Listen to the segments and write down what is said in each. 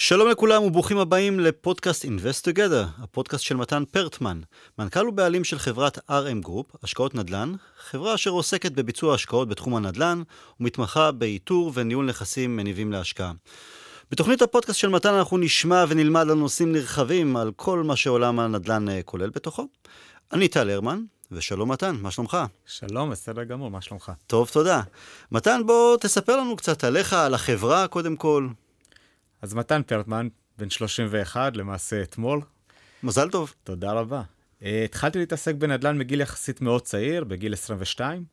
שלום לכולם וברוכים הבאים לפודקאסט Invest Together, הפודקאסט של מתן פרטמן, מנכ"ל ובעלים של חברת RM Group, השקעות נדל"ן, חברה אשר עוסקת בביצוע השקעות בתחום הנדל"ן ומתמחה באיתור וניהול נכסים מניבים להשקעה. בתוכנית הפודקאסט של מתן אנחנו נשמע ונלמד על נושאים נרחבים על כל מה שעולם הנדל"ן אה, כולל בתוכו. אני טל הרמן, ושלום מתן, מה שלומך? שלום, בסדר גמור, מה שלומך? טוב, תודה. מתן, בוא תספר לנו קצת עליך, על החברה קודם כל. אז מתן פרטמן, בן 31, למעשה אתמול. מזל טוב. תודה רבה. Uh, התחלתי להתעסק בנדל"ן מגיל יחסית מאוד צעיר, בגיל 22,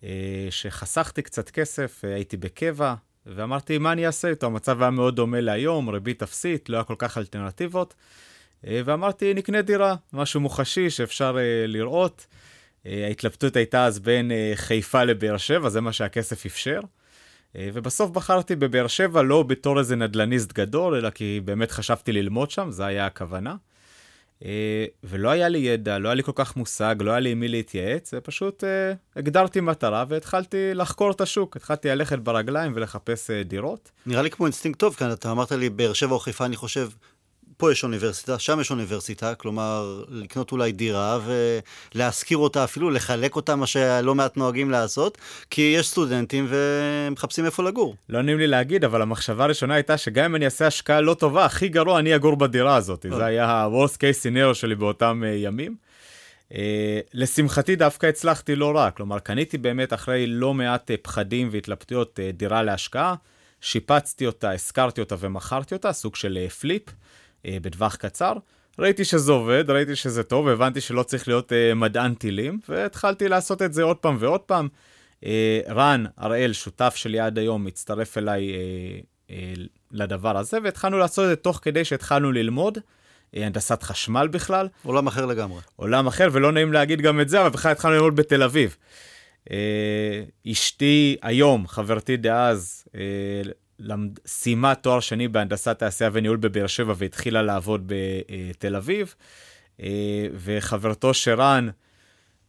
uh, שחסכתי קצת כסף, uh, הייתי בקבע, ואמרתי, מה אני אעשה איתו? המצב היה מאוד דומה להיום, ריבית אפסית, לא היה כל כך אלטרנטיבות. Uh, ואמרתי, נקנה דירה, משהו מוחשי שאפשר uh, לראות. Uh, ההתלבטות הייתה אז בין uh, חיפה לבאר שבע, זה מה שהכסף אפשר. אה, ובסוף בחרתי בבאר שבע לא בתור איזה נדל"ניסט גדול, אלא כי באמת חשבתי ללמוד שם, זו היה הכוונה. אה, ולא היה לי ידע, לא היה לי כל כך מושג, לא היה לי עם מי להתייעץ, ופשוט אה, הגדרתי מטרה והתחלתי לחקור את השוק, התחלתי ללכת ברגליים ולחפש דירות. נראה לי כמו אינסטינקט טוב, כאן אתה אמרת לי באר שבע או חיפה, אני חושב, פה יש אוניברסיטה, שם יש אוניברסיטה, כלומר, לקנות אולי דירה ולהשכיר אותה, אפילו לחלק אותה, מה שלא מעט נוהגים לעשות, כי יש סטודנטים ומחפשים איפה לגור. לא נעים לי להגיד, אבל המחשבה הראשונה הייתה שגם אם אני אעשה השקעה לא טובה, הכי גרוע אני אגור בדירה הזאת. זה היה ה-Worst case scenario שלי באותם uh, ימים. Uh, לשמחתי דווקא הצלחתי לא רע, כלומר קניתי באמת אחרי לא מעט uh, פחדים והתלבטויות uh, דירה להשקעה, שיפצתי אותה, השכרתי אותה ומכרתי אותה, סוג של פליפ. אה, בטווח קצר. ראיתי שזה עובד, ראיתי שזה טוב, הבנתי שלא צריך להיות אה, מדען טילים, והתחלתי לעשות את זה עוד פעם ועוד פעם. אה, רן הראל, שותף שלי עד היום, הצטרף אליי אה, אה, לדבר הזה, והתחלנו לעשות את זה תוך כדי שהתחלנו ללמוד. אה, הנדסת חשמל בכלל. עולם אחר לגמרי. עולם אחר, ולא נעים להגיד גם את זה, אבל בכלל התחלנו ללמוד בתל אביב. אה, אשתי היום, חברתי דאז, אה, למד... סיימה תואר שני בהנדסת תעשייה וניהול בבאר שבע והתחילה לעבוד בתל אביב. אה, וחברתו שרן,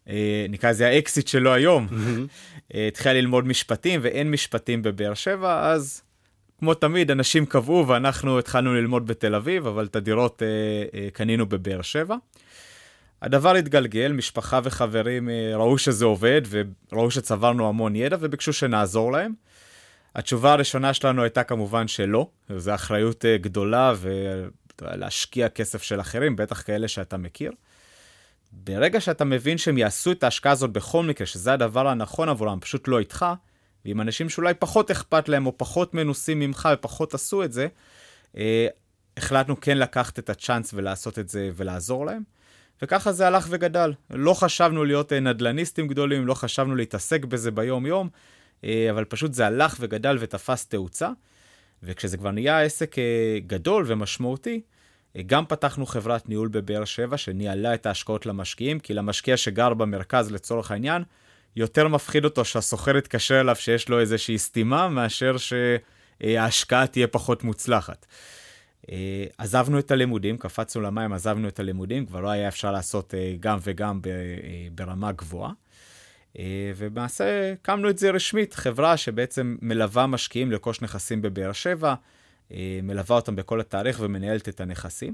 אה, נקרא לזה האקסיט שלו היום, אה, התחילה ללמוד משפטים ואין משפטים בבאר שבע, אז כמו תמיד, אנשים קבעו ואנחנו התחלנו ללמוד בתל אביב, אבל את הדירות קנינו בבאר שבע. הדבר התגלגל, משפחה וחברים ראו שזה עובד וראו שצברנו המון ידע וביקשו שנעזור להם. התשובה הראשונה שלנו הייתה כמובן שלא, זו אחריות אה, גדולה ולהשקיע כסף של אחרים, בטח כאלה שאתה מכיר. ברגע שאתה מבין שהם יעשו את ההשקעה הזאת בכל מקרה, שזה הדבר הנכון עבורם, פשוט לא איתך, ועם אנשים שאולי פחות אכפת להם או פחות מנוסים ממך ופחות עשו את זה, אה, החלטנו כן לקחת את הצ'אנס ולעשות את זה ולעזור להם. וככה זה הלך וגדל. לא חשבנו להיות אה, נדלניסטים גדולים, לא חשבנו להתעסק בזה ביום-יום, אבל פשוט זה הלך וגדל ותפס תאוצה. וכשזה כבר נהיה עסק אה, גדול ומשמעותי, אה, גם פתחנו חברת ניהול בבאר שבע שניהלה את ההשקעות למשקיעים, כי למשקיע שגר במרכז לצורך העניין, יותר מפחיד אותו שהסוחר יתקשר אליו שיש לו איזושהי סתימה, מאשר שההשקעה תהיה פחות מוצלחת. עזבנו את הלימודים, קפצנו למים, עזבנו את הלימודים, כבר לא היה אפשר לעשות גם וגם ברמה גבוהה. אה, ולמעשה הקמנו את זה רשמית, חברה שבעצם מלווה משקיעים לרכוש נכסים בבאר שבע, אה, מלווה אותם בכל התאריך ומנהלת את הנכסים.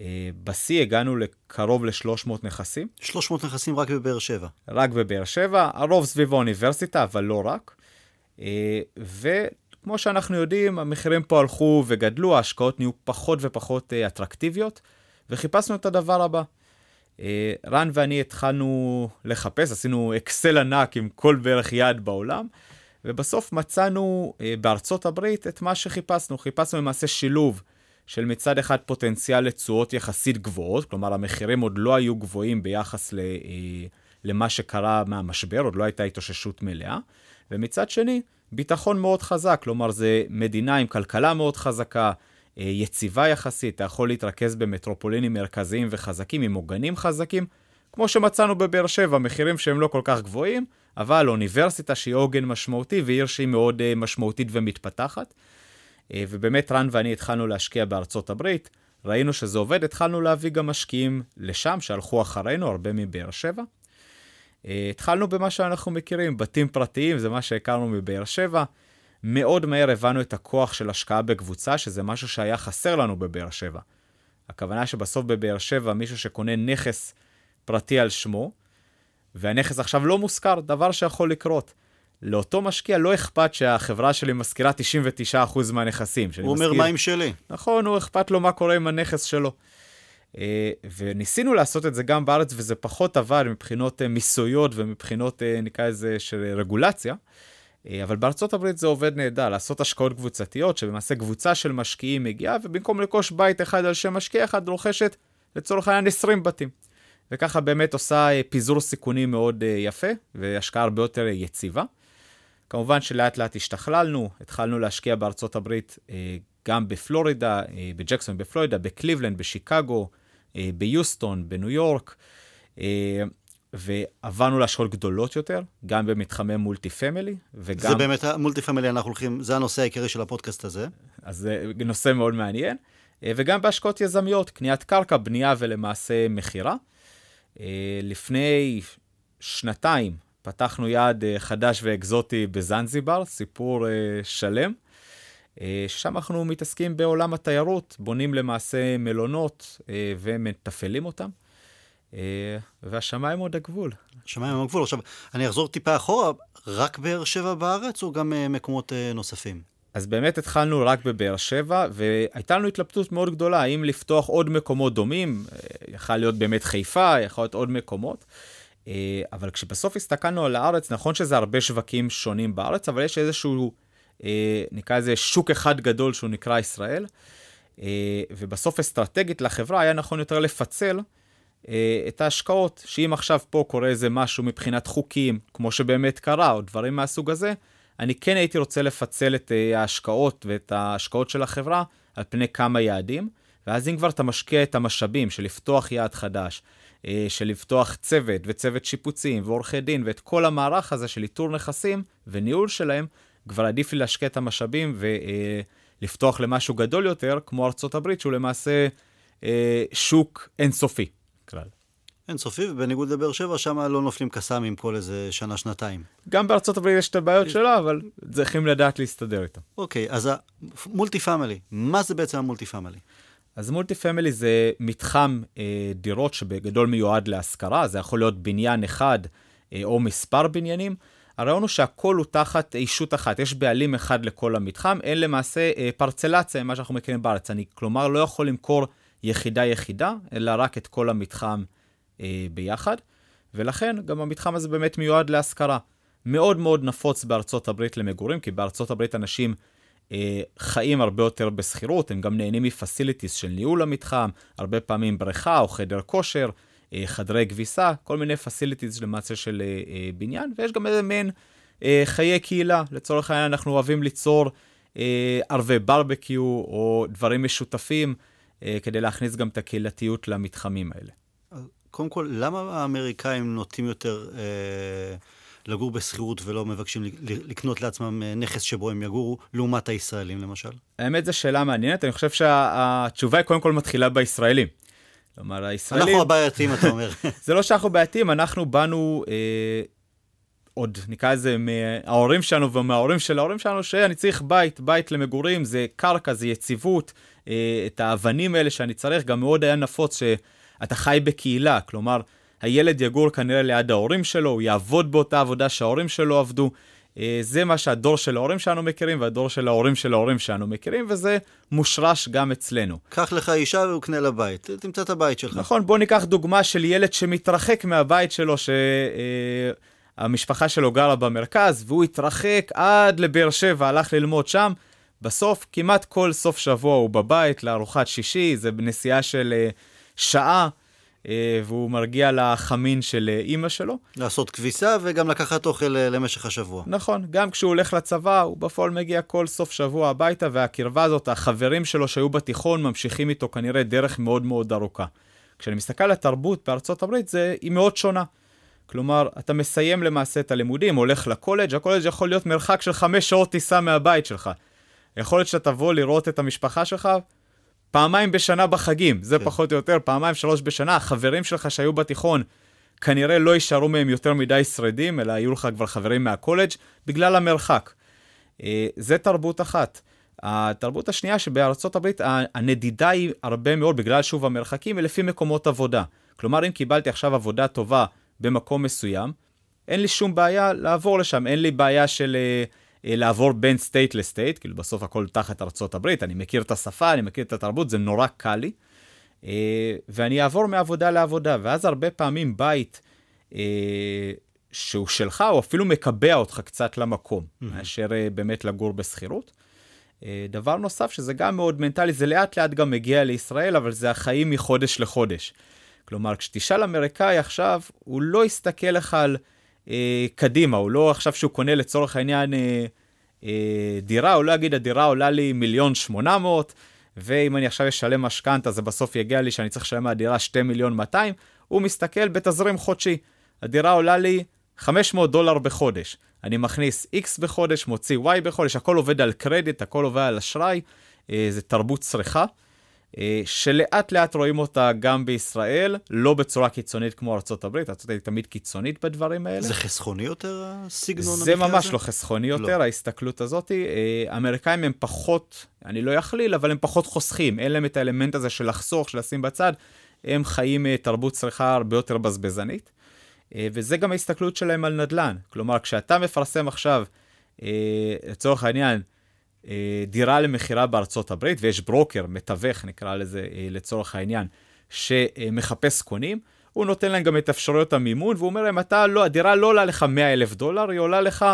אה, בשיא הגענו לקרוב ל-300 נכסים. 300 נכסים רק בבאר שבע. רק בבאר שבע, הרוב סביב האוניברסיטה, אבל לא רק. וכמו שאנחנו יודעים, המחירים פה הלכו וגדלו, ההשקעות נהיו פחות ופחות אטרקטיביות, וחיפשנו את הדבר הבא. אה, רן ואני התחלנו לחפש, עשינו אקסל ענק עם כל בערך יעד בעולם, ובסוף מצאנו אה, בארצות הברית את מה שחיפשנו. חיפשנו למעשה שילוב של מצד אחד פוטנציאל לתשואות יחסית גבוהות, כלומר המחירים עוד לא היו גבוהים ביחס ל, אה, למה שקרה מהמשבר, עוד לא הייתה התאוששות מלאה, ומצד שני, ביטחון מאוד חזק, כלומר זה מדינה עם כלכלה מאוד חזקה, יציבה יחסית, אתה יכול להתרכז במטרופולינים מרכזיים וחזקים עם עוגנים חזקים, כמו שמצאנו בבאר שבע, מחירים שהם לא כל כך גבוהים, אבל אוניברסיטה שהיא עוגן משמעותי ועיר שהיא מאוד uh, משמעותית ומתפתחת. Uh, ובאמת רן ואני התחלנו להשקיע בארצות הברית, ראינו שזה עובד, התחלנו להביא גם משקיעים לשם, שהלכו אחרינו, הרבה מבאר שבע. התחלנו במה שאנחנו מכירים, בתים פרטיים, זה מה שהכרנו מבאר שבע. מאוד מהר הבנו את הכוח של השקעה בקבוצה, שזה משהו שהיה חסר לנו בבאר שבע. הכוונה שבסוף בבאר שבע מישהו שקונה נכס פרטי על שמו, והנכס עכשיו לא מושכר, דבר שיכול לקרות. לאותו משקיע לא אכפת שהחברה שלי מזכירה 99% מהנכסים. הוא אומר, מזכיר... מה עם שלי? נכון, הוא אכפת לו מה קורה עם הנכס שלו. אה, וניסינו לעשות את זה גם בארץ, וזה פחות עבד מבחינות אה, מיסויות ומבחינות, אה, נקרא לזה, של רגולציה. אבל בארצות הברית זה עובד נהדר, לעשות השקעות קבוצתיות, שלמעשה קבוצה של משקיעים מגיעה, ובמקום לרכוש בית אחד על שם משקיע אחד, רוכשת לצורך העניין 20 בתים. וככה באמת עושה פיזור סיכונים מאוד יפה, והשקעה הרבה יותר יציבה. כמובן שלאט לאט השתכללנו, התחלנו להשקיע בארצות הברית גם בפלורידה, בג'קסון בפלורידה, בקליבלנד, בשיקגו, אה, ביוסטון, בניו יורק, אה, ועברנו להשקעות גדולות יותר, גם במתחמי multi family, וגם... זה באמת, ה multi family אנחנו הולכים, זה הנושא העיקרי של הפודקאסט הזה. אז זה נושא מאוד מעניין. אה, וגם בהשקעות יזמיות, קניית קרקע, בנייה ולמעשה מכירה. לפני שנתיים פתחנו יעד חדש ואקזוטי בזנזיבר, סיפור שלם. אה, שם אנחנו מתעסקים בעולם התיירות, בונים למעשה מלונות אה, ומתפעלים אותם. אה, והשמיים עוד הגבול. השמיים עוד הגבול. עכשיו, אני אחזור טיפה אחורה, רק באר שבע בארץ או גם מקומות נוספים? אז באמת התחלנו רק בבאר שבע, והייתה לנו התלבטות מאוד גדולה, האם לפתוח עוד מקומות דומים, יכול להיות באמת חיפה, יכול להיות עוד מקומות. אבל כשבסוף הסתכלנו על הארץ, נכון שזה הרבה שווקים שונים בארץ, אבל יש איזשהו אה, נקרא לזה שוק אחד גדול שהוא נקרא ישראל, אה, ובסוף אסטרטגית לחברה היה נכון יותר לפצל אה, את ההשקעות, שאם עכשיו פה קורה איזה משהו מבחינת חוקים, כמו שבאמת קרה, או דברים מהסוג הזה, אני כן הייתי רוצה לפצל את ההשקעות ואת ההשקעות של החברה על פני כמה יעדים, ואז אם כבר אתה משקיע את המשאבים של לפתוח יעד חדש, של לפתוח צוות וצוות שיפוצים ועורכי דין ואת כל המערך הזה של איתור נכסים וניהול שלהם, כבר עדיף לי להשקיע את המשאבים ולפתוח למשהו גדול יותר, כמו ארצות הברית, שהוא למעשה אה, שוק אינסופי, כלל. אינסופי, ובניגוד לבאר שבע, שם לא נופלים קסאמים כל איזה שנה-שנתיים. גם בארצות הברית יש את הבעיות שלו, אבל צריכים לדעת להסתדר איתו. אוקיי, אז ה multi family, מה זה בעצם ה multi family? אז multi family זה מתחם אה, דירות שבגדול מיועד להשכרה, זה יכול להיות בניין אחד אה, או מספר בניינים. הרעיון הוא שהכל הוא תחת אישות אחת, יש בעלים אחד לכל המתחם, אין למעשה אה, פרצלציה, מה שאנחנו מכירים בארץ. אני כלומר לא יכול למכור יחידה יחידה, אלא רק את כל המתחם אה, ביחד, ולכן גם המתחם הזה באמת מיועד להשכרה. מאוד מאוד נפוץ בארצות הברית למגורים, כי בארצות הברית אנשים אה, חיים הרבה יותר בשכירות, הם גם נהנים מפסיליטיס של ניהול המתחם, הרבה פעמים בריכה או חדר כושר. אה, חדרי כביסה, כל מיני פסיליטיז למעשה של אה, אה, בניין, ויש גם איזה מין חיי קהילה. לצורך העניין אנחנו אוהבים ליצור ערבי ברבקיו או דברים משותפים, כדי להכניס גם את הקהילתיות למתחמים האלה. קודם כל, למה האמריקאים נוטים יותר אה, לגור בשכירות ולא מבקשים לקנות לעצמם נכס שבו הם יגורו, לעומת הישראלים למשל? האמת, זו שאלה מעניינת. אני חושב שהתשובה היא קודם כל מתחילה בישראלים. כלומר, הישראלים... אנחנו הבעייתים, אתה אומר. זה לא שאנחנו בעייתים, אנחנו באנו, אה, עוד נקרא לזה, מההורים שלנו ומההורים של ההורים שלנו, שאני צריך בית, בית למגורים, זה קרקע, זה יציבות, אה, את האבנים האלה שאני צריך, גם מאוד היה נפוץ שאתה חי בקהילה, כלומר, הילד יגור כנראה ליד ההורים שלו, הוא יעבוד באותה עבודה שההורים שלו עבדו. אה, זה מה שהדור של ההורים שלנו מכירים, והדור של ההורים של ההורים שלנו מכירים, וזה מושרש גם אצלנו. קח לך אישה וקנה לה בית, תמצא את הבית שלך. נכון, בוא ניקח דוגמה של ילד שמתרחק מהבית שלו, שהמשפחה שלו גרה במרכז, והוא התרחק עד לבאר שבע, הלך ללמוד שם. בסוף, כמעט כל סוף שבוע הוא בבית לארוחת שישי, זה בנסיעה של אה, שעה. אה, והוא מרגיע לחמין של אה, אימא שלו. לעשות כביסה וגם לקחת אוכל אה, למשך השבוע. נכון, גם כשהוא הולך לצבא, הוא בפועל מגיע כל סוף שבוע הביתה, והקרבה הזאת, החברים שלו שהיו בתיכון, ממשיכים איתו כנראה דרך מאוד מאוד ארוכה. כשאני מסתכל על התרבות בארצות הברית, זה, היא מאוד שונה. כלומר, אתה מסיים למעשה את הלימודים, הולך לקולג', הקולג' יכול להיות מרחק של חמש שעות טיסה מהבית שלך. יכול להיות שאתה תבוא לראות את המשפחה שלך, פעמיים בשנה בחגים, זה כן. פחות או יותר, פעמיים, שלוש בשנה, החברים שלך שהיו בתיכון, כנראה לא יישארו מהם יותר מדי שרידים, אלא יהיו לך כבר חברים מהקולג' בגלל המרחק. אה, זה תרבות אחת. התרבות השנייה שבארצות הברית הנדידה היא הרבה מאוד בגלל שוב המרחקים ולפי מקומות עבודה. כלומר, אם קיבלתי עכשיו עבודה טובה במקום מסוים, אין לי שום בעיה לעבור לשם, אין לי בעיה של uh, לעבור בין state ל state, כאילו בסוף הכל תחת ארצות הברית, אני מכיר את השפה, אני מכיר את התרבות, זה נורא קל לי. Uh, ואני אעבור מעבודה לעבודה, ואז הרבה פעמים בית uh, שהוא שלך, הוא אפילו מקבע אותך קצת למקום, mm-hmm. מאשר באמת לגור בשכירות. דבר נוסף, שזה גם מאוד מנטלי, זה לאט לאט גם מגיע לישראל, אבל זה החיים מחודש לחודש. כלומר, כשתשאל אמריקאי עכשיו, הוא לא יסתכל לך על אה, קדימה, הוא לא עכשיו שהוא קונה לצורך העניין אה, אה, דירה, הוא לא יגיד, הדירה עולה לי מיליון שמונה מאות, ואם אני עכשיו אשלם משכנתה, זה בסוף יגיע לי שאני צריך לשלם מהדירה שתי מיליון מאתיים, הוא מסתכל בתזרים חודשי. הדירה עולה לי 500 דולר בחודש. אני מכניס X בחודש, מוציא Y בחודש, הכל עובד על קרדיט, הכל עובד על אשראי, אה, זה תרבות צריכה. אה, שלאט לאט רואים אותה גם בישראל, לא בצורה קיצונית כמו ארה"ב, ארה"ב היא תמיד קיצונית בדברים האלה. זה חסכוני יותר הסגנון זה ממש לא חסכוני לא. יותר, לא. ההסתכלות הזאת. אה, האמריקאים הם פחות, אני לא אכליל, אבל הם פחות חוסכים, אין להם את האלמנט הזה של לחסוך, של לשים בצד, הם חיים אה, תרבות צריכה הרבה יותר בזבזנית. וזה גם ההסתכלות שלהם על נדל"ן. כלומר, כשאתה מפרסם עכשיו, לצורך העניין, דירה למכירה בארצות הברית, ויש ברוקר, מתווך נקרא לזה אה, לצורך העניין, שמחפש קונים, הוא נותן להם גם את אפשרויות המימון, והוא אומר להם, אתה לא, הדירה לא עולה לך 100 אלף דולר, היא עולה לך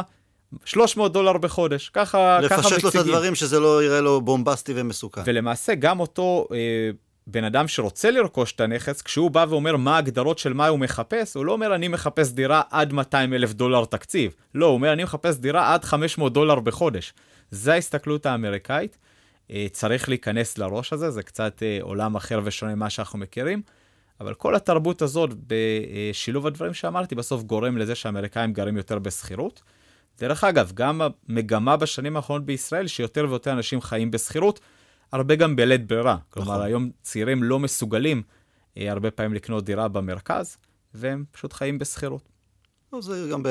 300 דולר בחודש. ככה, ככה מציגים. לפשט לו את הדברים שזה לא יראה לו בומבסטי ומסוכן. ולמעשה, גם אותו אה, בן אדם שרוצה לרכוש את הנכס, כשהוא בא ואומר מה ההגדרות של מה הוא מחפש, הוא לא אומר, אני מחפש דירה עד 200 אלף דולר תקציב. לא, הוא אומר, אני מחפש דירה עד 500 דולר בחודש. זה ההסתכלות האמריקאית. אה, צריך להיכנס לראש הזה, זה קצת אה, עולם אחר ושונה ממה שאנחנו מכירים, אבל כל התרבות הזאת, בשילוב הדברים שאמרתי, בסוף גורם לזה שהאמריקאים גרים יותר בשכירות. דרך אגב, גם המגמה בשנים האחרונות בישראל, שיותר ויותר אנשים חיים בשכירות, הרבה גם בלית ברירה. כלומר, נכון. היום צעירים לא מסוגלים אה, הרבה פעמים לקנות דירה במרכז, והם פשוט חיים בשכירות. לא, זה גם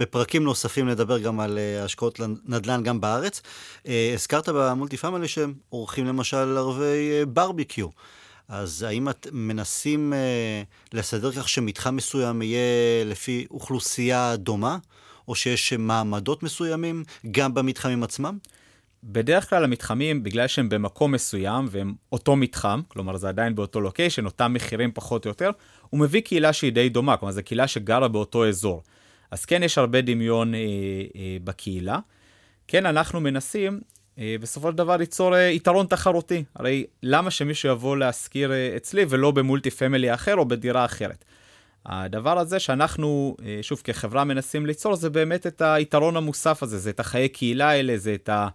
בפרקים נוספים נדבר גם על אה, השקעות נדל"ן גם בארץ. אה, הזכרת במולטי פאמילי שהם עורכים למשל ערבי אה, ברביקיו. אז האם את מנסים לסדר כך שמתחם מסוים יהיה לפי אוכלוסייה דומה, או שיש מעמדות מסוימים גם במתחמים עצמם? בדרך כלל המתחמים, בגלל שהם במקום מסוים והם אותו מתחם, כלומר זה עדיין באותו לוקיישן, אותם מחירים פחות או יותר, הוא מביא קהילה שהיא די דומה, כלומר זו קהילה שגרה באותו אזור. אז כן, יש הרבה דמיון אה, אה, בקהילה. כן, אנחנו מנסים אה, בסופו של דבר ליצור אה, יתרון תחרותי. הרי למה שמישהו יבוא להשכיר אה, אצלי ולא במולטי פמילי אחר או בדירה אחרת? הדבר הזה שאנחנו, אה, שוב, כחברה מנסים ליצור, זה באמת את היתרון המוסף הזה, זה את החיי קהילה האלה, זה את ה...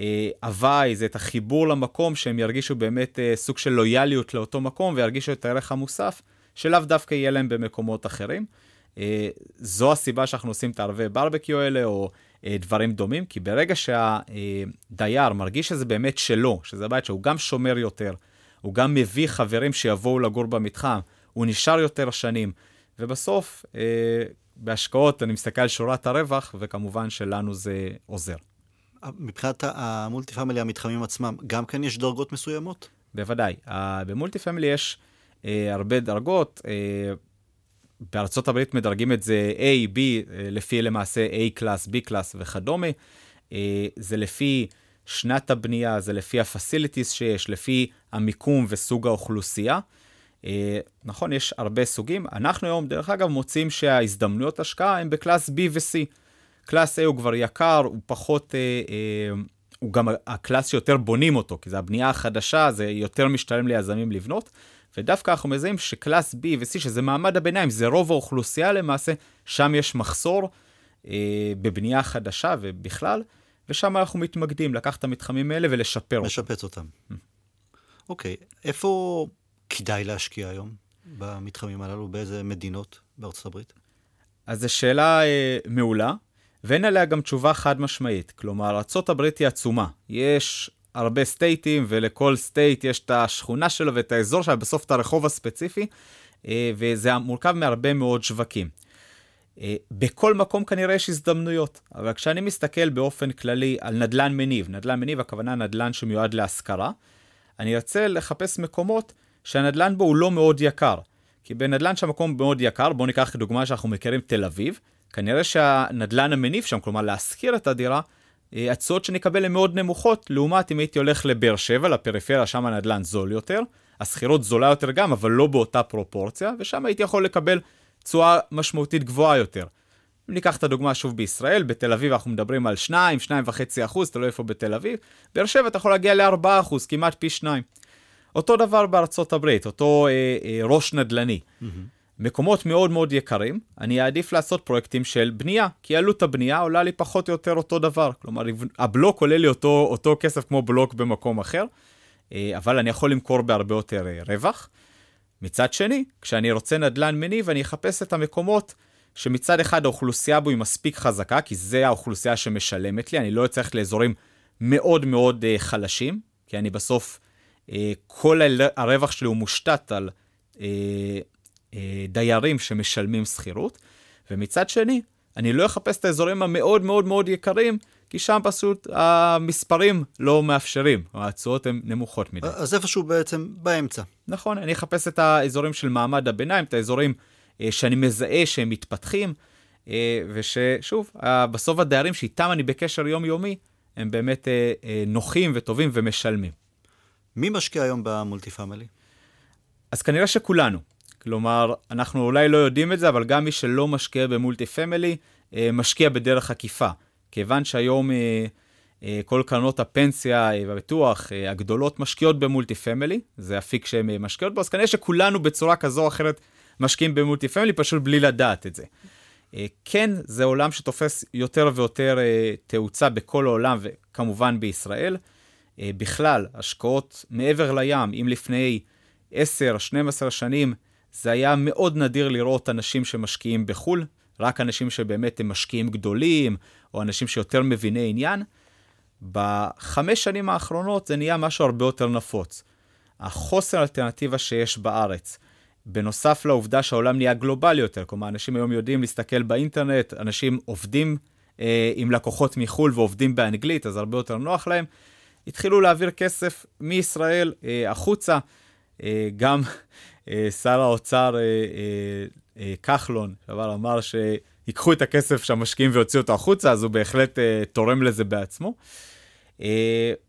אה, הוואי, זה את החיבור למקום, שהם ירגישו באמת אה, סוג של לויאליות לאותו מקום וירגישו את הערך המוסף, שלאו דווקא יהיה להם במקומות אחרים. אה, זו הסיבה שאנחנו עושים את הערבי ברבקיו האלה, או דברים דומים, כי ברגע שהדייר מרגיש שזה באמת שלו, שזה בית שהוא גם שומר יותר, הוא גם מביא חברים שיבואו לגור במתחם, הוא נשאר יותר שנים, ובסוף, בהשקעות אני מסתכל על שורת הרווח, וכמובן שלנו זה עוזר. מבחינת ה multi family, המתחמים עצמם, גם כן יש דרגות מסוימות? בוודאי. ב multi family יש אה, הרבה דרגות. אה, בארצות הברית מדרגים את זה A, B, אה, לפי למעשה A class, B class וכדומה. אה, זה לפי שנת הבנייה, זה לפי ה facilities שיש, לפי המיקום וסוג האוכלוסייה. אה, נכון, יש הרבה סוגים. אנחנו היום, דרך אגב, מוצאים שההזדמנויות השקעה הן ב class B ו-C. class A הוא כבר יקר, הוא פחות, אה, אה, הוא גם ה class שיותר בונים אותו, כי זה הבנייה החדשה, זה יותר משתלם ליזמים לבנות. ודווקא אנחנו מזהים ש class B ו-C, שזה מעמד הביניים, זה רוב האוכלוסייה למעשה, שם יש מחסור אה, בבנייה חדשה ובכלל, ושם אנחנו מתמקדים, לקחת את המתחמים האלה ולשפר אותם. לשפץ אותם. אוקיי, okay. איפה כדאי להשקיע היום במתחמים הללו? באיזה מדינות בארצות הברית? אז זו שאלה אה, מעולה. ואין עליה גם תשובה חד משמעית. כלומר, ארה"ב היא עצומה. יש הרבה סטייטים, ולכל סטייט יש את השכונה שלו ואת האזור שלו, בסוף את הרחוב הספציפי, אה, וזה מורכב מהרבה מאוד שווקים. אה, בכל מקום כנראה יש הזדמנויות, אבל כשאני מסתכל באופן כללי על נדל"ן מניב, נדל"ן מניב הכוונה נדל"ן שמיועד להשכרה, אני ארצה לחפש מקומות שהנדל"ן בו הוא לא מאוד יקר. כי בנדל"ן שהמקום מאוד יקר, בואו ניקח כדוגמה שאנחנו מכירים תל אביב, כנראה שהנדל"ן המניב שם, כלומר להשכיר את הדירה, אה, התשואות שנקבל הן מאוד נמוכות, לעומת אם הייתי הולך לבאר שבע, לפריפריה, שם הנדל"ן זול יותר, השכירות זולה יותר גם, אבל לא באותה פרופורציה, ושם הייתי יכול לקבל תשואה משמעותית גבוהה יותר. אם ניקח את הדוגמה שוב בישראל, בתל אביב אנחנו מדברים על 2, 2.5 אחוז, תלוי איפה בתל אביב, באר שבע אתה יכול להגיע ל-4 אחוז, כמעט פי 2. אותו דבר בארצות הברית, אותו אה, אה, ראש נדל"ני. Mm-hmm. מקומות מאוד מאוד יקרים, אני אעדיף לעשות פרויקטים של בנייה, כי עלות הבנייה עולה לי פחות או יותר אותו דבר. כלומר, הבלוק עולה לי אותו, אותו כסף כמו בלוק במקום אחר, אה, אבל אני יכול למכור בהרבה יותר אה, רווח. מצד שני, כשאני רוצה נדל"ן מניב, אני אחפש את המקומות שמצד אחד האוכלוסייה בו היא מספיק חזקה, כי זה האוכלוסייה שמשלמת לי, אני לא צריך לאזורים מאוד מאוד uh, חלשים, כי אני בסוף, כל הרווח שלי הוא מושתת על דיירים שמשלמים שכירות, ומצד שני, אני לא אחפש את האזורים המאוד מאוד מאוד יקרים, כי שם פשוט המספרים לא מאפשרים, התשואות הן נמוכות מדי. אז איפשהו בעצם באמצע. נכון, אני אחפש את האזורים של מעמד הביניים, את האזורים אה, שאני מזהה שהם מתפתחים, אה, וששוב, אה, בסוף הדיירים שאיתם אני בקשר יומיומי, הם באמת אה, אה, נוחים וטובים ומשלמים. מי משקיע היום ב multi family? אז כנראה שכולנו. כלומר, אנחנו אולי לא יודעים את זה, אבל גם מי שלא משקיע ב multi family, אה, משקיע בדרך עקיפה. כיוון שהיום אה, אה, כל קרנות הפנסיה והביטוח הגדולות משקיעות ב multi family, זה אפיק שהן משקיעות בו, אז כנראה שכולנו בצורה כזו או אחרת משקיעים במולטי פמילי, פשוט בלי לדעת את זה. כן, זה עולם שתופס יותר ויותר תאוצה בכל העולם, וכמובן בישראל. בכלל, השקעות מעבר לים, אם לפני 10-12 שנים זה היה מאוד נדיר לראות אנשים שמשקיעים בחו"ל, רק אנשים שבאמת הם משקיעים גדולים, או אנשים שיותר מביני עניין. בחמש שנים האחרונות זה נהיה משהו הרבה יותר נפוץ. החוסר אלטרנטיבה שיש בארץ, בנוסף לעובדה שהעולם נהיה גלובלי יותר, כלומר, אנשים היום יודעים להסתכל באינטרנט, אנשים עובדים אה, עם לקוחות מחו"ל ועובדים באנגלית, אז הרבה יותר נוח להם. התחילו להעביר כסף מישראל אה, החוצה, אה, גם שר האוצר אה, אה, כחלון, שעבר אמר שיקחו את הכסף שהמשקיעים ויוציאו אותו החוצה, אז הוא בהחלט תורם לזה בעצמו.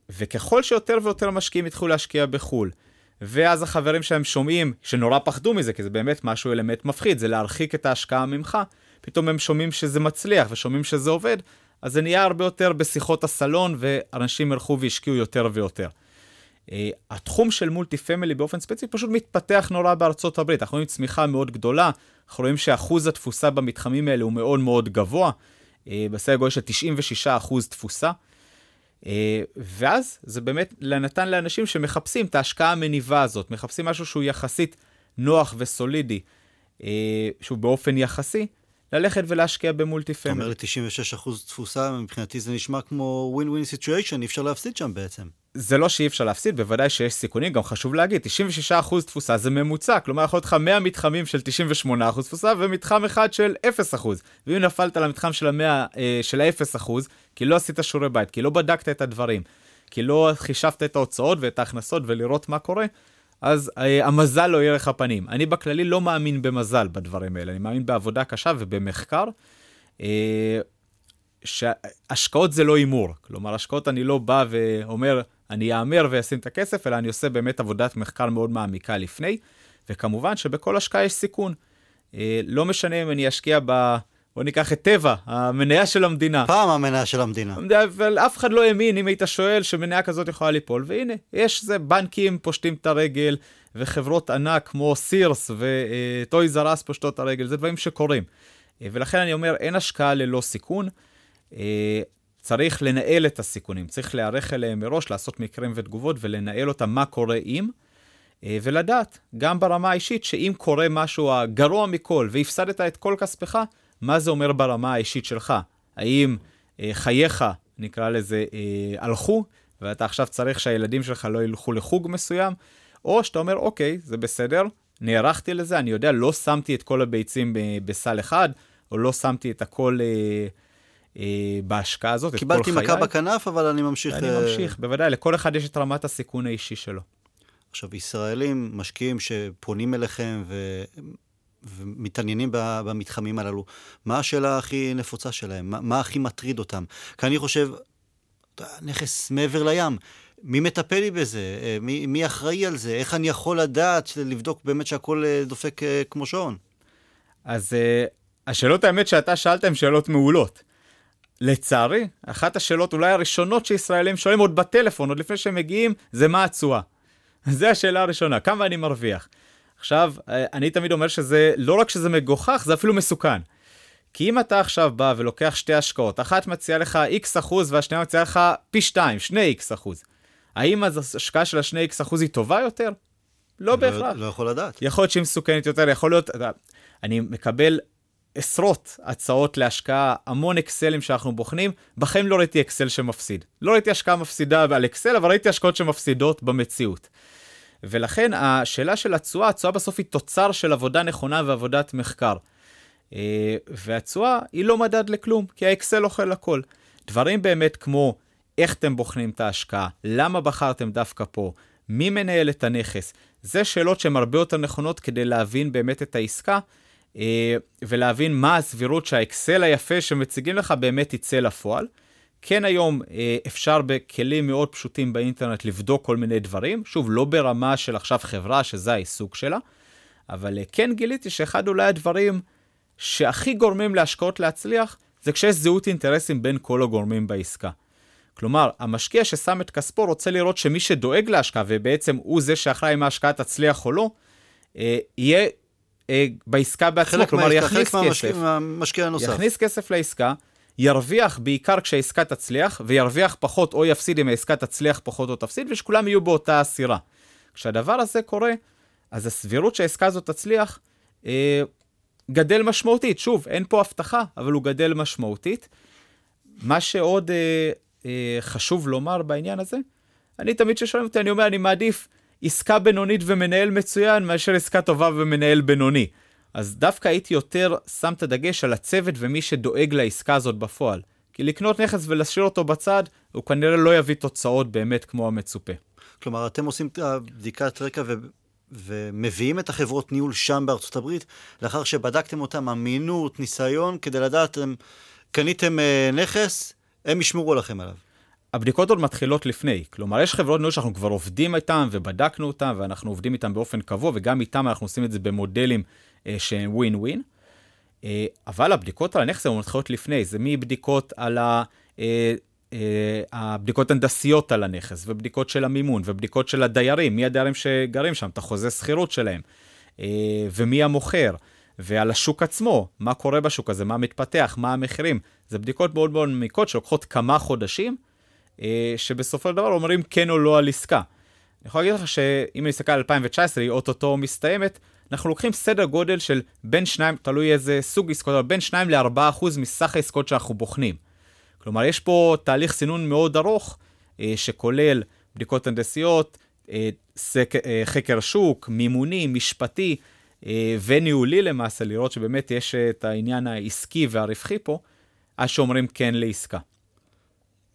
וככל שיותר ויותר משקיעים יתחילו להשקיע בחו"ל, ואז החברים שלהם שומעים, שנורא פחדו מזה, כי זה באמת משהו אלמנט מפחיד, זה להרחיק את ההשקעה ממך, פתאום הם שומעים שזה מצליח ושומעים שזה עובד, אז זה נהיה הרבה יותר בשיחות הסלון, ואנשים ילכו והשקיעו יותר ויותר. Uh, התחום של מולטי פמילי באופן ספציפי פשוט מתפתח נורא בארצות הברית. אנחנו רואים צמיחה מאוד גדולה, אנחנו רואים שאחוז התפוסה במתחמים האלה הוא מאוד מאוד גבוה, uh, בסדר גודל של 96 אחוז תפוסה. Uh, ואז זה באמת נתן לאנשים שמחפשים את ההשקעה המניבה הזאת, מחפשים משהו שהוא יחסית נוח וסולידי, שהוא באופן יחסי, ללכת ולהשקיע ב multi family. אתה אומר לי 96 אחוז תפוסה, מבחינתי זה נשמע כמו win win situation, אי אפשר להפסיד שם בעצם. זה לא שאי אפשר להפסיד, בוודאי שיש סיכונים, גם חשוב להגיד, 96% תפוסה זה ממוצע, כלומר יכול להיות לך 100 מתחמים של 98% תפוסה ומתחם אחד של 0%. ואם נפלת למתחם של ה-100, אה, של ה-0%, כי לא עשית שיעורי בית, כי לא בדקת את הדברים, כי לא חישבת את ההוצאות ואת ההכנסות ולראות מה קורה, אז אה, המזל לא יהיה לך פנים. אני בכללי לא מאמין במזל בדברים האלה, אני מאמין בעבודה קשה ובמחקר. אה, שהשקעות זה לא הימור. כלומר, השקעות אני לא בא ואומר, אני אאמר ואשים את הכסף, אלא אני עושה באמת עבודת מחקר מאוד מעמיקה לפני, וכמובן שבכל השקעה יש סיכון. אה, לא משנה אם אני אשקיע ב... בוא ניקח את טבע, המניה של המדינה. פעם המניה של המדינה. אבל אף אחד לא האמין אם היית שואל שמניה כזאת יכולה ליפול, והנה, יש זה, בנקים פושטים את הרגל, וחברות ענק כמו סירס וטוי זרס פושטות את הרגל, זה דברים שקורים. אה, ולכן אני אומר, אין השקעה ללא סיכון. אה, צריך לנהל את הסיכונים, צריך להיערך אליהם מראש, לעשות מקרים ותגובות ולנהל אותם מה קורה אם, אה, ולדעת, גם ברמה האישית, שאם קורה משהו הגרוע מכל והפסדת את כל כספך, מה זה אומר ברמה האישית שלך? האם אה, חייך, נקרא לזה, אה, הלכו, ואתה עכשיו צריך שהילדים שלך לא ילכו לחוג מסוים, או שאתה אומר, אוקיי, זה בסדר, נערכתי לזה, אני יודע, לא שמתי את כל הביצים בסל אחד, או לא שמתי את הכל אה, אה, בהשקעה הזאת, את כל חיי. קיבלתי מכה בכנף, אבל אני ממשיך... אני ממשיך, בוודאי, לכל אחד יש את רמת הסיכון האישי שלו. עכשיו, ישראלים, משקיעים שפונים אליכם. ומתעניינים במתחמים הללו, מה השאלה הכי נפוצה שלהם? מה, מה הכי מטריד אותם? כי אני חושב, נכס מעבר לים, מי מטפל לי בזה? אה, מי, מי אחראי על זה? איך אני יכול לדעת, לבדוק באמת שהכל אה, דופק אה, כמו שעון? אז השאלות האמת שאתה שאלת הן שאלות מעולות. לצערי, אחת השאלות אולי הראשונות שישראלים שואלים עוד בטלפון, עוד לפני שהם מגיעים, זה מה התשואה. זו השאלה הראשונה, כמה אני מרוויח. עכשיו, אני תמיד אומר שזה, לא רק שזה מגוחך, זה אפילו מסוכן. כי אם אתה עכשיו בא ולוקח שתי השקעות, אחת מציעה לך x אחוז והשנייה מציעה לך פי 2, 2 x אחוז. האם אז השקעה של ה-2 x אחוז היא טובה יותר? לא, לא בהכרח. לא יכול לדעת. יכול להיות שהיא מסוכנת יותר, יכול להיות... אני מקבל עשרות הצעות להשקעה, המון אקסלים שאנחנו בוחנים, בחיים לא ראיתי אקסל שמפסיד. לא ראיתי השקעה מפסידה על אקסל, אבל ראיתי השקעות שמפסידות במציאות. ולכן השאלה של התשואה, התשואה בסוף היא תוצר של עבודה נכונה ועבודת מחקר. אה, והתשואה היא לא מדד לכלום, כי האקסל אוכל הכל. דברים באמת כמו איך אתם בוחנים את ההשקעה, למה בחרתם דווקא פה, מי מנהל את הנכס, זה שאלות שהן הרבה יותר נכונות כדי להבין באמת את העסקה, אה, ולהבין מה הסבירות שהאקסל היפה שמציגים לך באמת יצא לפועל. כן היום אה, אפשר בכלים מאוד פשוטים באינטרנט לבדוק כל מיני דברים, שוב, לא ברמה של עכשיו חברה שזה העיסוק שלה, אבל כן גיליתי שאחד אולי הדברים שהכי גורמים להשקעות להצליח, זה כשיש זהות אינטרסים בין כל הגורמים בעסקה. כלומר, המשקיע ששם את כספו רוצה לראות שמי שדואג להשקעה, ובעצם הוא זה שאחראי אם ההשקעה תצליח או לא, אה, יהיה אה, בעסקה בעצמו, כלומר מהעסקה, יכניס חלק כסף. חלק מהמשקיע הנוסף. יכניס כסף לעסקה, ירוויח בעיקר כשהעסקה תצליח, וירוויח פחות או יפסיד אם העסקה תצליח פחות או תפסיד, ושכולם יהיו באותה הסירה. כשהדבר הזה קורה, אז הסבירות שהעסקה הזאת תצליח, אה, גדל משמעותית. שוב, אין פה הבטחה, אבל הוא גדל משמעותית. מה שעוד אה, אה, חשוב לומר בעניין הזה, אני תמיד כששואלים אותי, אני אומר, אני מעדיף עסקה בינונית ומנהל מצוין, מאשר עסקה טובה ומנהל בינוני. אז דווקא הייתי יותר שם את הדגש על הצוות ומי שדואג לעסקה הזאת בפועל. כי לקנות נכס ולהשאיר אותו בצד, הוא כנראה לא יביא תוצאות באמת כמו המצופה. כלומר, אתם עושים את הבדיקת רקע ו... ומביאים את החברות ניהול שם בארצות הברית, לאחר שבדקתם אותם אמינות, ניסיון, כדי לדעת, הם קניתם אה, נכס, הם ישמרו לכם עליו. הבדיקות עוד מתחילות לפני. כלומר, יש חברות ניהול שאנחנו כבר עובדים איתן ובדקנו אותן, ואנחנו עובדים איתן באופן קבוע, וגם איתן אנחנו עושים את זה במודלים אה, שהם ווין ווין. אה, אבל הבדיקות על הנכס הן מתחילות לפני, זה מבדיקות על ה... אה, הבדיקות הנדסיות על הנכס, ובדיקות של המימון, ובדיקות של הדיירים, מי הדיירים שגרים שם, את החוזה שכירות שלהם, ומי המוכר, ועל השוק עצמו, מה קורה בשוק הזה, מה מתפתח, מה המחירים. זה בדיקות מאוד מאוד מעמיקות שלוקחות כמה חודשים, שבסופו של דבר אומרים כן או לא על עסקה. אני יכול להגיד לך שאם אני אסתכל על 2019, היא אוטוטו מסתיימת, אנחנו לוקחים סדר גודל של בין שניים, תלוי איזה סוג עסקות, אבל בין שניים לארבעה אחוז מסך העסקות שאנחנו בוחנים. כלומר, יש פה תהליך סינון מאוד ארוך, אה, שכולל בדיקות הנדסיות, אה, סק, אה, חקר שוק, מימוני, משפטי אה, וניהולי למעשה, לראות שבאמת יש את העניין העסקי והרווחי פה, עד שאומרים כן לעסקה.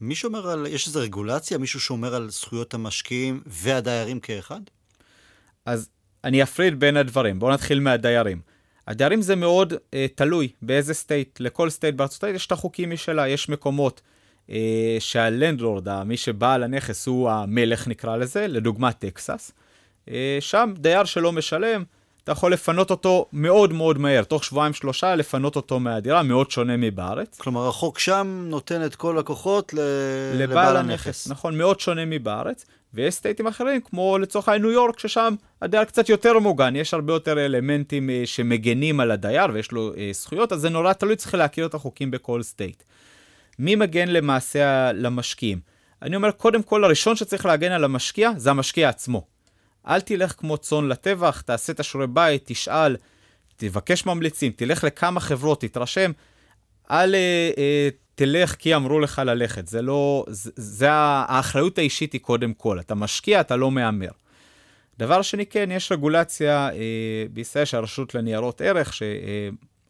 מי שומר על, יש איזו רגולציה? מישהו שומר על זכויות המשקיעים והדיירים כאחד? אז אני אפריד בין הדברים. בואו נתחיל מהדיירים. הדיירים זה מאוד אה, תלוי באיזה state. לכל state בארצות הברית יש את החוקים משלה, יש מקומות אה, שה landlord, מי שבעל הנכס, הוא המלך נקרא לזה, לדוגמה טקסס. אה, שם דייר שלא משלם, אתה יכול לפנות אותו מאוד מאוד מהר, תוך שבועיים שלושה לפנות אותו מהדירה, מאוד שונה מבארץ. כלומר, החוק שם נותן את כל הכוחות ל... לבעל, לבעל הנכס. הנכס. נכון, מאוד שונה מבארץ. ויש state ים אחרים, כמו לצורך העניין ניו יורק, ששם הדייר קצת יותר מוגן, יש הרבה יותר אלמנטים אה, שמגנים על הדייר ויש לו אה, זכויות, אז זה נורא תלוי, צריך להכיר את החוקים בכל state. מי מגן למעשה למשקיעים? אני אומר, קודם כל, הראשון שצריך להגן על המשקיע, זה המשקיע עצמו. אל תלך כמו צאן לטבח, תעשה את השיעורי בית, תשאל, תבקש ממליצים, תלך לכמה חברות, תתרשם. אל אה, אה, תלך כי אמרו לך ללכת. זה לא, זה, זה האחריות האישית היא קודם כל. אתה משקיע, אתה לא מהמר. דבר שני, כן, יש רגולציה אה, בישראל של הרשות לניירות ערך,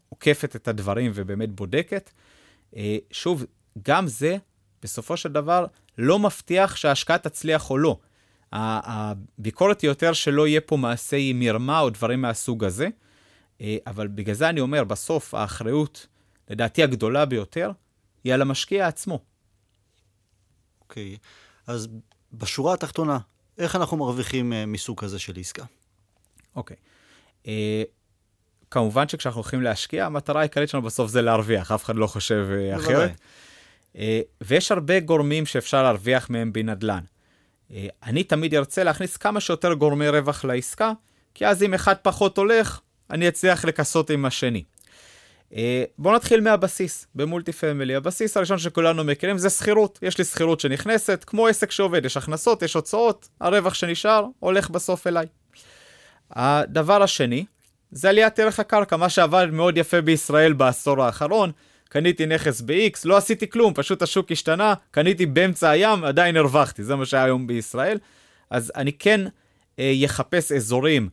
עוקפת את הדברים ובאמת בודקת. אה, שוב, גם זה, בסופו של דבר, לא מבטיח שההשקעה תצליח או לא. הביקורת היא יותר שלא יהיה פה מעשי מרמה או דברים מהסוג הזה, אה, אבל בגלל זה אני אומר, בסוף האחריות, לדעתי הגדולה ביותר, היא על המשקיע עצמו. אוקיי, okay. אז בשורה התחתונה, איך אנחנו מרוויחים uh, מסוג כזה של עסקה? אוקיי. Okay. Uh, כמובן שכשאנחנו הולכים להשקיע, המטרה העיקרית שלנו בסוף זה להרוויח, אף אחד לא חושב uh, אחרת. Uh, ויש הרבה גורמים שאפשר להרוויח מהם בנדל"ן. Uh, אני תמיד ארצה להכניס כמה שיותר גורמי רווח לעסקה, כי אז אם אחד פחות הולך, אני אצליח לכסות עם השני. אה, בואו נתחיל מהבסיס, ב multi family. הבסיס הראשון שכולנו מכירים זה שכירות. יש לי שכירות שנכנסת, כמו עסק שעובד, יש הכנסות, יש הוצאות, הרווח שנשאר הולך בסוף אליי. הדבר השני, זה עליית ערך הקרקע, מה שעבד מאוד יפה בישראל בעשור האחרון. קניתי נכס ב-X, לא עשיתי כלום, פשוט השוק השתנה, קניתי באמצע הים, עדיין הרווחתי, זה מה שהיה היום בישראל. אז אני כן אה, אזורים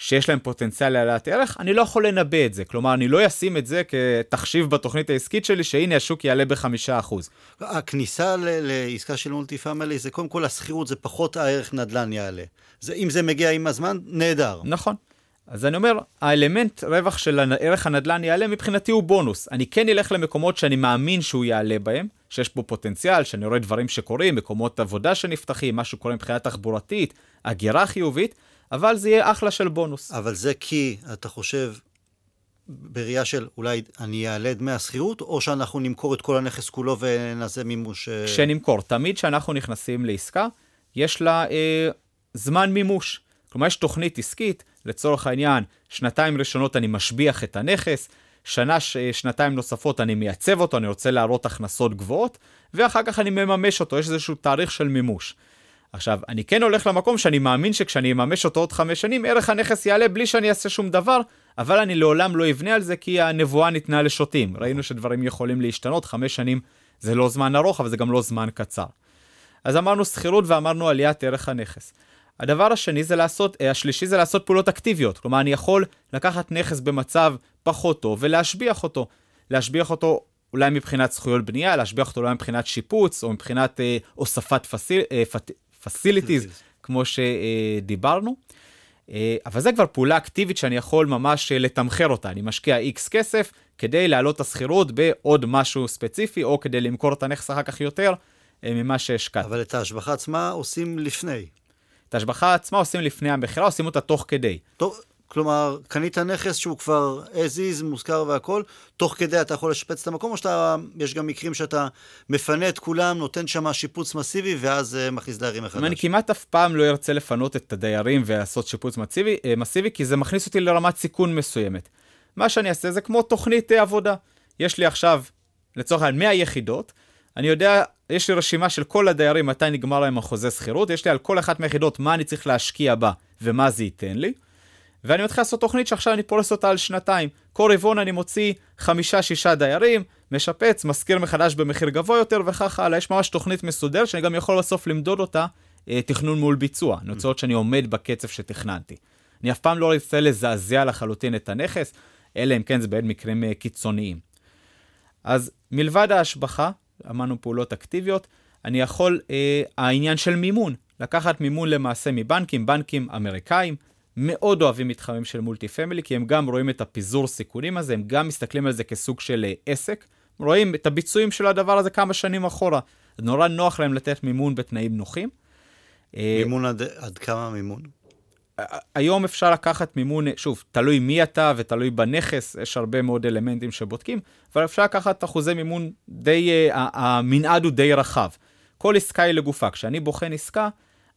שיש להם פוטנציאל להעלאת ערך, אני לא יכול לנבא את זה. כלומר, אני לא אשים את זה כתחשיב בתוכנית העסקית שלי, שהנה השוק יעלה בחמישה אחוז. הכניסה לעסקה של מולטי פאמילי זה קודם כל השכירות, זה פחות הערך נדל"ן יעלה. זה, אם זה מגיע עם הזמן, נהדר. נכון. אז אני אומר, האלמנט רווח של ערך הנדל"ן יעלה, מבחינתי הוא בונוס. אני כן אלך למקומות שאני מאמין שהוא יעלה בהם, שיש פה פוטנציאל, שאני רואה דברים שקורים, מקומות עבודה שנפתחים, משהו קורה מבחינה תחבורתית, הגירה חיובית, אבל זה יהיה אחלה של בונוס. אבל זה כי אתה חושב בראייה של אולי אני אעלה דמי השכירות, או שאנחנו נמכור את כל הנכס כולו ונעשה מימוש... אה, כשנמכור, תמיד כשאנחנו נכנסים לעסקה, יש לה אה, זמן מימוש. כלומר, יש תוכנית עסקית, לצורך העניין, שנתיים ראשונות אני משביח את הנכס, שנה, ש... שנתיים נוספות אני מייצב אותו, אני רוצה להראות הכנסות גבוהות, ואחר כך אני מממש אותו, יש איזשהו תאריך של מימוש. עכשיו, אני כן הולך למקום שאני מאמין שכשאני אממש אותו עוד חמש שנים, ערך הנכס יעלה בלי שאני אעשה שום דבר, אבל אני לעולם לא אבנה על זה כי הנבואה ניתנה לשוטים. ראינו שדברים יכולים להשתנות, חמש שנים זה לא זמן ארוך, אבל זה גם לא זמן קצר. אז אמרנו שכירות ואמרנו עליית ערך הנכס. הדבר השני זה לעשות, אה, השלישי זה לעשות פעולות אקטיביות. כלומר, אני יכול לקחת נכס במצב פחות טוב ולהשביח אותו. להשביח אותו אולי מבחינת זכויות בנייה, להשביח אותו אולי מבחינת שיפוץ, או מבחינת אה, הוספת פסיל, אה, פת, facilities, כמו שדיברנו. אה, אבל זה כבר פעולה אקטיבית שאני יכול ממש אה, לתמחר אותה. אני משקיע X כסף כדי להעלות את השכירות בעוד משהו ספציפי, או כדי למכור את הנכס אחר כך יותר אה, ממה שהשקעתי. אבל את ההשבחה עצמה עושים לפני. את ההשבחה עצמה עושים לפני המכירה, עושים אותה תוך כדי. טוב, כלומר, קנית נכס שהוא כבר as is, מושכר והכל, תוך כדי אתה יכול לשפץ את המקום, או שיש גם מקרים שאתה מפנה את כולם, נותן שם שיפוץ מסיבי, ואז uh, מכניס דיירים מחדש. אני כמעט אף פעם לא ארצה לפנות את הדיירים ולעשות שיפוץ מסיבי, uh, מסיבי, כי זה מכניס אותי לרמת סיכון מסוימת. מה שאני אעשה זה כמו תוכנית uh, עבודה. יש לי עכשיו, לצורך העניין, 100 יחידות, אני יודע, יש לי רשימה של כל הדיירים, מתי נגמר להם החוזה שכירות, יש לי על כל אחת מהיחידות מה אני צריך להשקיע בה ומה זה ייתן לי. ואני מתחיל לעשות תוכנית שעכשיו אני פורס אותה על שנתיים. כל רבעון אני מוציא חמישה-שישה דיירים, משפץ, משכיר מחדש במחיר גבוה יותר וכך הלאה. יש ממש תוכנית מסודרת שאני גם יכול בסוף למדוד אותה, אה, תכנון מול ביצוע. לראות שאני עומד בקצב שתכננתי. אני אף פעם לא רוצה לזעזע לחלוטין את הנכס, אלא אם כן זה בין מקרים אה, קיצוניים. אז מלבד ההשבחה, אמרנו פעולות אקטיביות, אני יכול, אה, העניין של מימון, לקחת מימון למעשה מבנקים, בנקים אמריקאים, מאוד אוהבים מתחמים של מולטי פמילי, כי הם גם רואים את הפיזור סיכונים הזה, הם גם מסתכלים על זה כסוג של אה, עסק, רואים את הביצועים של הדבר הזה כמה שנים אחורה. נורא נוח להם לתת מימון בתנאים נוחים. אה, מימון עד, עד כמה מימון? היום אפשר לקחת מימון, שוב, תלוי מי אתה ותלוי בנכס, יש הרבה מאוד אלמנטים שבודקים, אבל אפשר לקחת אחוזי מימון די, אה, המנעד הוא די רחב. כל עסקה היא לגופה. כשאני בוחן עסקה,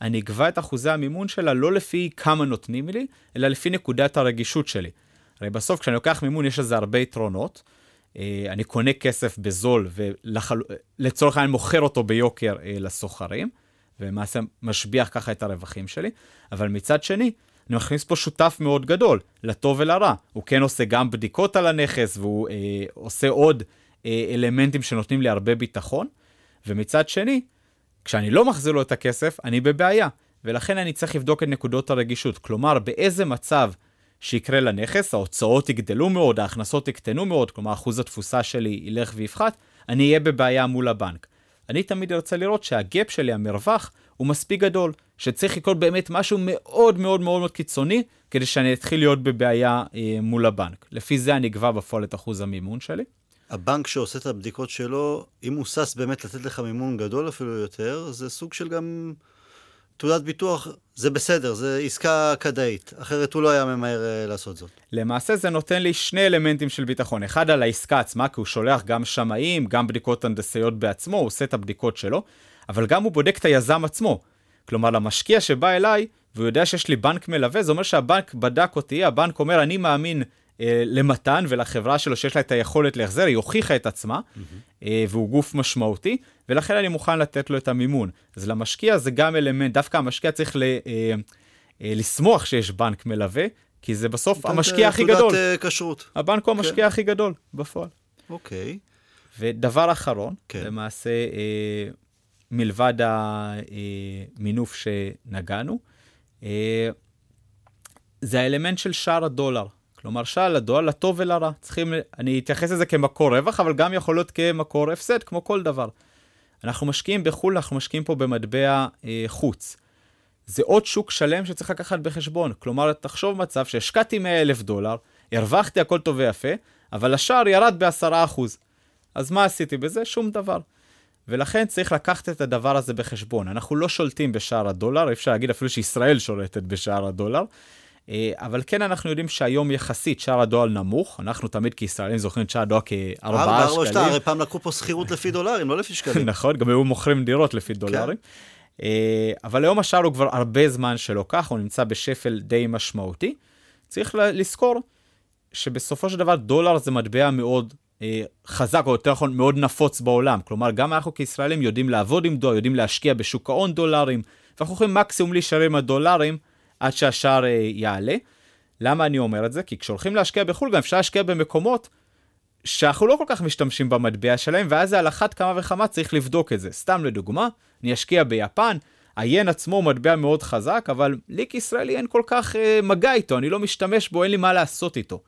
אני אקבע את אחוזי המימון שלה לא לפי כמה נותנים לי, אלא לפי נקודת הרגישות שלי. הרי בסוף כשאני לוקח מימון יש לזה הרבה יתרונות. אה, אני קונה כסף בזול ולצורך העניין מוכר אותו ביוקר אה, לסוחרים, ולמעשה משביח ככה את הרווחים שלי, אבל מצד שני, אני מכניס פה שותף מאוד גדול, לטוב ולרע. הוא כן עושה גם בדיקות על הנכס, והוא אה, עושה עוד אה, אלמנטים שנותנים לי הרבה ביטחון, ומצד שני, כשאני לא מחזיר לו את הכסף, אני בבעיה, ולכן אני צריך לבדוק את נקודות הרגישות. כלומר, באיזה מצב שיקרה לנכס, ההוצאות יגדלו מאוד, ההכנסות יקטנו מאוד, כלומר אחוז התפוסה שלי ילך ויפחת, אני אהיה בבעיה מול הבנק. אני תמיד ארצה לראות שהגאפ שלי, המרווח, הוא מספיק גדול, שצריך לקרות באמת משהו מאוד מאוד מאוד מאוד קיצוני, כדי שאני אתחיל להיות בבעיה אה, מול הבנק. לפי זה אני אקבע בפועל את אחוז המימון שלי. הבנק שעושה את הבדיקות שלו, אם הוא שש באמת לתת לך מימון גדול אפילו יותר, זה סוג של גם תעודת ביטוח, זה בסדר, זה עסקה כדאית, אחרת הוא לא היה ממהר uh, לעשות זאת. למעשה זה נותן לי שני אלמנטים של ביטחון, אחד על העסקה עצמה, כי הוא שולח גם שמאים, גם בדיקות הנדסיות בעצמו, הוא עושה את הבדיקות שלו, אבל גם הוא בודק את היזם עצמו. כלומר, למשקיע שבא אליי, והוא יודע שיש לי בנק מלווה, זה אומר שהבנק בדק אותי, הבנק אומר, אני מאמין למתן ולחברה שלו שיש לה את היכולת להחזר, היא הוכיחה את עצמה, mm-hmm. אה, והוא גוף משמעותי, ולכן אני מוכן לתת לו את המימון. אז למשקיע זה גם אלמנט, דווקא המשקיע צריך ל, אה, אה, לשמוח שיש בנק מלווה, כי זה בסוף המשקיע הכי גדול. תעודת אה, כשרות. הבנק הוא כן. המשקיע הכי גדול בפועל. אוקיי. ודבר אחרון, כן. למעשה, אה, מלבד המינוף שנגענו, אה, זה האלמנט של שער הדולר. כלומר, שער הדולר לטוב ולרע. צריכים, אני אתייחס לזה כמקור רווח, אבל גם יכול להיות כמקור הפסד, כמו כל דבר. אנחנו משקיעים בחו"ל, אנחנו משקיעים פה במטבע אה, חוץ. זה עוד שוק שלם שצריך לקחת בחשבון. כלומר, תחשוב מצב שהשקעתי 100 אלף דולר, הרווחתי הכל טוב ויפה, אבל השער ירד ב-10%. אז מה עשיתי בזה? שום דבר. ולכן צריך לקחת את הדבר הזה בחשבון. אנחנו לא שולטים בשער הדולר, אפשר להגיד אפילו שישראל שולטת בשער הדולר, אבל כן אנחנו יודעים שהיום יחסית שער הדולר נמוך, אנחנו תמיד כישראלים זוכרים את שער הדולר כארבעה שקלים. הרי פעם לקחו פה שכירות לפי דולרים, לא לפי שקלים. נכון, גם היו מוכרים דירות לפי דולרים. כן. אבל היום השער הוא כבר הרבה זמן שלא כך, הוא נמצא בשפל די משמעותי. צריך לזכור שבסופו של דבר דולר זה מטבע מאוד אה, חזק, או יותר נכון מאוד נפוץ בעולם. כלומר, גם אנחנו כישראלים יודעים לעבוד עם דולר, יודעים להשקיע בשוק ההון דולרים, ואנחנו יכולים מקסימום להישאר עם הדולרים עד שהשער אה, יעלה. למה אני אומר את זה? כי כשהולכים להשקיע בחו"ל, גם אפשר להשקיע במקומות שאנחנו לא כל כך משתמשים במטבע שלהם, ואז על אחת כמה וכמה צריך לבדוק את זה. סתם לדוגמה, אני אשקיע ביפן, היין עצמו הוא מטבע מאוד חזק, אבל לי כישראלי אין כל כך אה, מגע איתו, אני לא משתמש בו, אין לי מה לעשות איתו.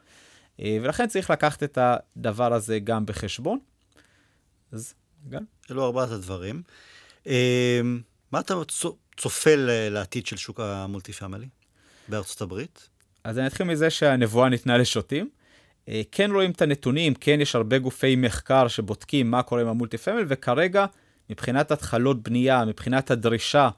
אה, ולכן צריך לקחת את הדבר הזה גם בחשבון. אז גם. אלו ארבעת הדברים. אה, מה אתה צופה לעתיד של שוק המולטי פמילי בארצות הברית? אז אני אתחיל מזה שהנבואה ניתנה לשוטים. אה, כן רואים את הנתונים, כן יש הרבה גופי מחקר שבודקים מה קורה עם ה multi family, וכרגע, מבחינת התחלות בנייה, מבחינת הדרישה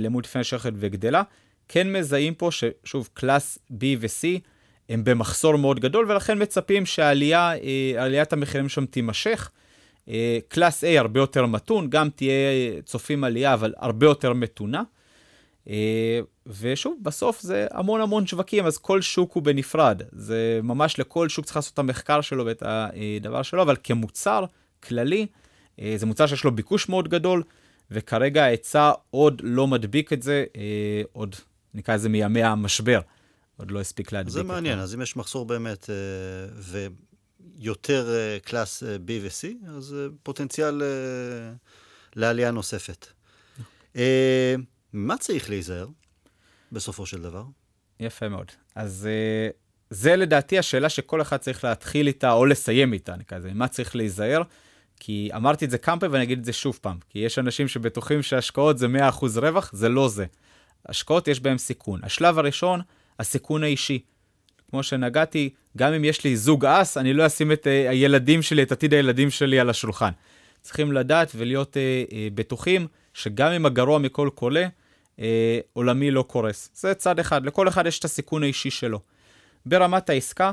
ל multi family שהולכת וגדלה, כן מזהים פה ששוב, class B ו-C הם במחסור מאוד גדול, ולכן מצפים שעליית אה, המחירים שם תימשך. אה, class A הרבה יותר מתון, גם תהיה צופים עלייה, אבל הרבה יותר מתונה. אה, ושוב, בסוף זה המון המון שווקים, אז כל שוק הוא בנפרד. זה ממש לכל שוק צריך לעשות את המחקר שלו ואת הדבר שלו, אבל כמוצר כללי, זה מוצר שיש לו ביקוש מאוד גדול, וכרגע ההיצע עוד לא מדביק את זה, עוד נקרא לזה מימי המשבר. עוד לא הספיק להדביק. זה מעניין, אז אם יש מחסור באמת אה, ויותר אה, קלאס אה, B ו-C, אז פוטנציאל לעלייה נוספת. מה צריך להיזהר בסופו של דבר? יפה מאוד. אז זה לדעתי השאלה שכל אחד צריך להתחיל איתה או לסיים איתה, נקרא לזה, מה צריך להיזהר. כי אמרתי את זה כמה פעמים ואני אגיד את זה שוב פעם, כי יש אנשים שבטוחים שהשקעות זה 100% רווח, זה לא זה. השקעות יש בהן סיכון. השלב הראשון, הסיכון האישי. כמו שנגעתי, גם אם יש לי זוג אס, אני לא אשים את uh, הילדים שלי, את עתיד הילדים שלי על השולחן. צריכים לדעת ולהיות uh, uh, בטוחים שגם אם הגרוע מכל קולה, uh, עולמי לא קורס. זה צד אחד, לכל אחד יש את הסיכון האישי שלו. ברמת העסקה,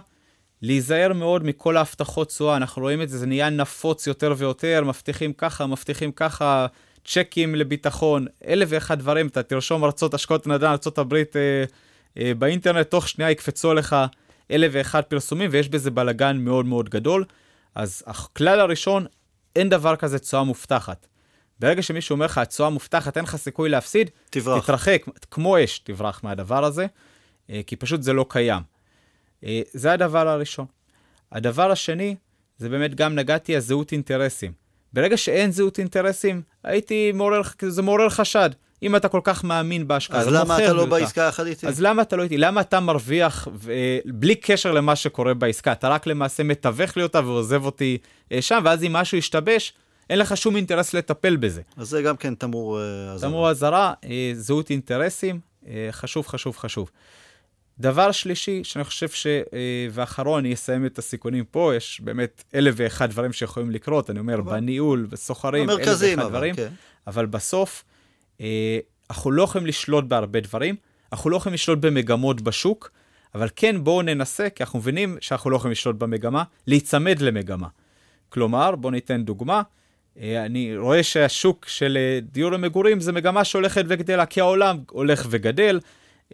להיזהר מאוד מכל ההבטחות תשואה, אנחנו רואים את זה, זה נהיה נפוץ יותר ויותר, מבטיחים ככה, מבטיחים ככה, צ'קים לביטחון, אלף ואחד דברים, אתה תרשום ארצות השקעות נדל"ן, ארה"ב, אה, אה, באינטרנט, תוך שנייה יקפצו לך אלף ואחד פרסומים, ויש בזה בלאגן מאוד מאוד גדול. אז הכלל הראשון, אין דבר כזה תשואה מובטחת. ברגע שמישהו אומר לך, התשואה מובטחת, אין לך סיכוי להפסיד, תברח. תתרחק, כמו אש תברח מהדבר הזה, אה, כי פשוט זה לא קיים. אה, זה הדבר הראשון. הדבר השני, זה באמת גם נגעתי הזהות אינטרסים. ברגע שאין זהות אינטרסים, הייתי מעורר, זה מעורר חשד. אם אתה כל כך מאמין בהשקעה, אז למה אתה לא. בעסקה יחד איתי? אז למה אתה לא איתי? למה אתה מרוויח ו... בלי קשר למה שקורה בעסקה? אתה רק למעשה מתווך לי אותה ועוזב אותי אה, שם, ואז אם משהו ישתבש, אין לך שום אינטרס לטפל בזה. אז זה גם כן תמרור אה, אזהרה. תמרור אזהרה, אה, זהות אינטרסים, חשוב, חשוב, חשוב. דבר שלישי, שאני חושב ש... ואחרון, אני אסיים את הסיכונים פה, יש באמת אלף ואחד דברים שיכולים לקרות, אני אומר, בניהול, בסוחרים, אלף ואחד דברים. כן. אבל בסוף, אנחנו לא יכולים לשלוט בהרבה דברים, אנחנו לא יכולים לשלוט במגמות בשוק, אבל כן בואו ננסה, כי אנחנו מבינים שאנחנו לא יכולים לשלוט במגמה, להיצמד למגמה. כלומר, בואו ניתן דוגמה, אה, אני רואה שהשוק של אה, דיור למגורים זה מגמה שהולכת וגדלה, כי העולם הולך וגדל.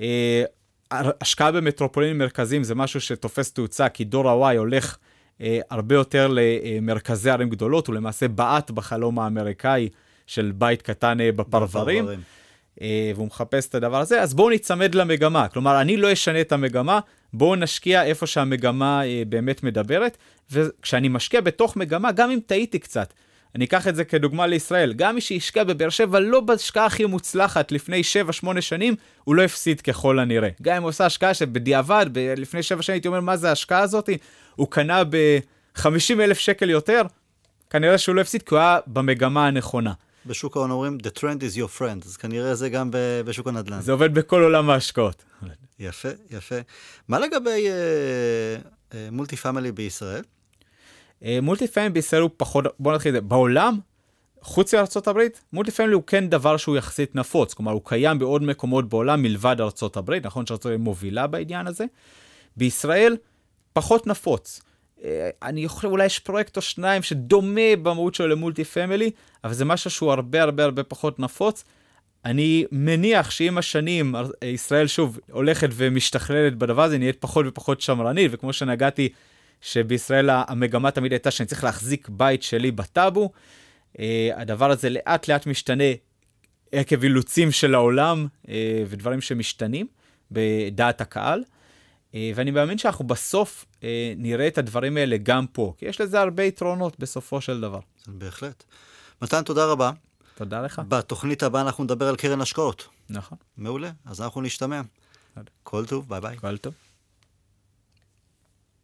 אה, השקעה במטרופולינים מרכזיים זה משהו שתופס תאוצה, כי דור ה-Y הולך אה, הרבה יותר למרכזי ערים גדולות, הוא למעשה בעט בחלום האמריקאי של בית קטן אה, בפרברים. אה, והוא מחפש את הדבר הזה, אז בואו ניצמד למגמה. כלומר, אני לא אשנה את המגמה, בואו נשקיע איפה שהמגמה אה, באמת מדברת, וכשאני משקיע בתוך מגמה, גם אם טעיתי קצת, אני אקח את זה כדוגמה לישראל, גם מי שהשקיע בבאר שבע לא בהשקעה הכי מוצלחת לפני 7-8 שנים, הוא לא הפסיד ככל הנראה. גם אם הוא עושה השקעה שבדיעבד, ב- לפני 7 שנים הייתי אומר, מה זה ההשקעה הזאת? הוא קנה ב-50 אלף שקל יותר, כנראה שהוא לא הפסיד כי הוא היה במגמה הנכונה. בשוק ההון אומרים, the trend is your friend, אז כנראה זה גם בשוק הנדל"ן. זה עובד בכל עולם ההשקעות. יפה, יפה. מה לגבי multi family בישראל? אה, multi family בישראל הוא פחות, בוא נתחיל את זה, בעולם, ארצות הברית, multi family הוא כן דבר שהוא יחסית נפוץ, כלומר הוא קיים בעוד מקומות בעולם מלבד הברית, נכון הברית מובילה בעניין הזה. בישראל, פחות נפוץ. אה, אני חושב אולי יש פרויקט או שניים שדומה במהות שלו למולטי פמילי, אבל זה משהו שהוא הרבה הרבה הרבה פחות נפוץ. אני מניח שעם השנים אה, ישראל שוב הולכת ומשתכללת בדבר הזה, נהיית פחות ופחות שמרנית, וכמו שנגעתי, שבישראל המגמה תמיד הייתה שאני צריך להחזיק בית שלי בטאבו. אה, הדבר הזה לאט לאט משתנה עקב אילוצים של העולם ודברים שמשתנים בדעת הקהל. אה, ואני מאמין שאנחנו בסוף אה, נראה את הדברים האלה גם פה, כי יש לזה הרבה יתרונות בסופו של דבר. בהחלט. מתן, תודה רבה. תודה לך. בתוכנית הבאה אנחנו נדבר על קרן השקעות. נכון, מעולה, אז אנחנו נשתמע. כל טוב, ביי ביי. כל טוב.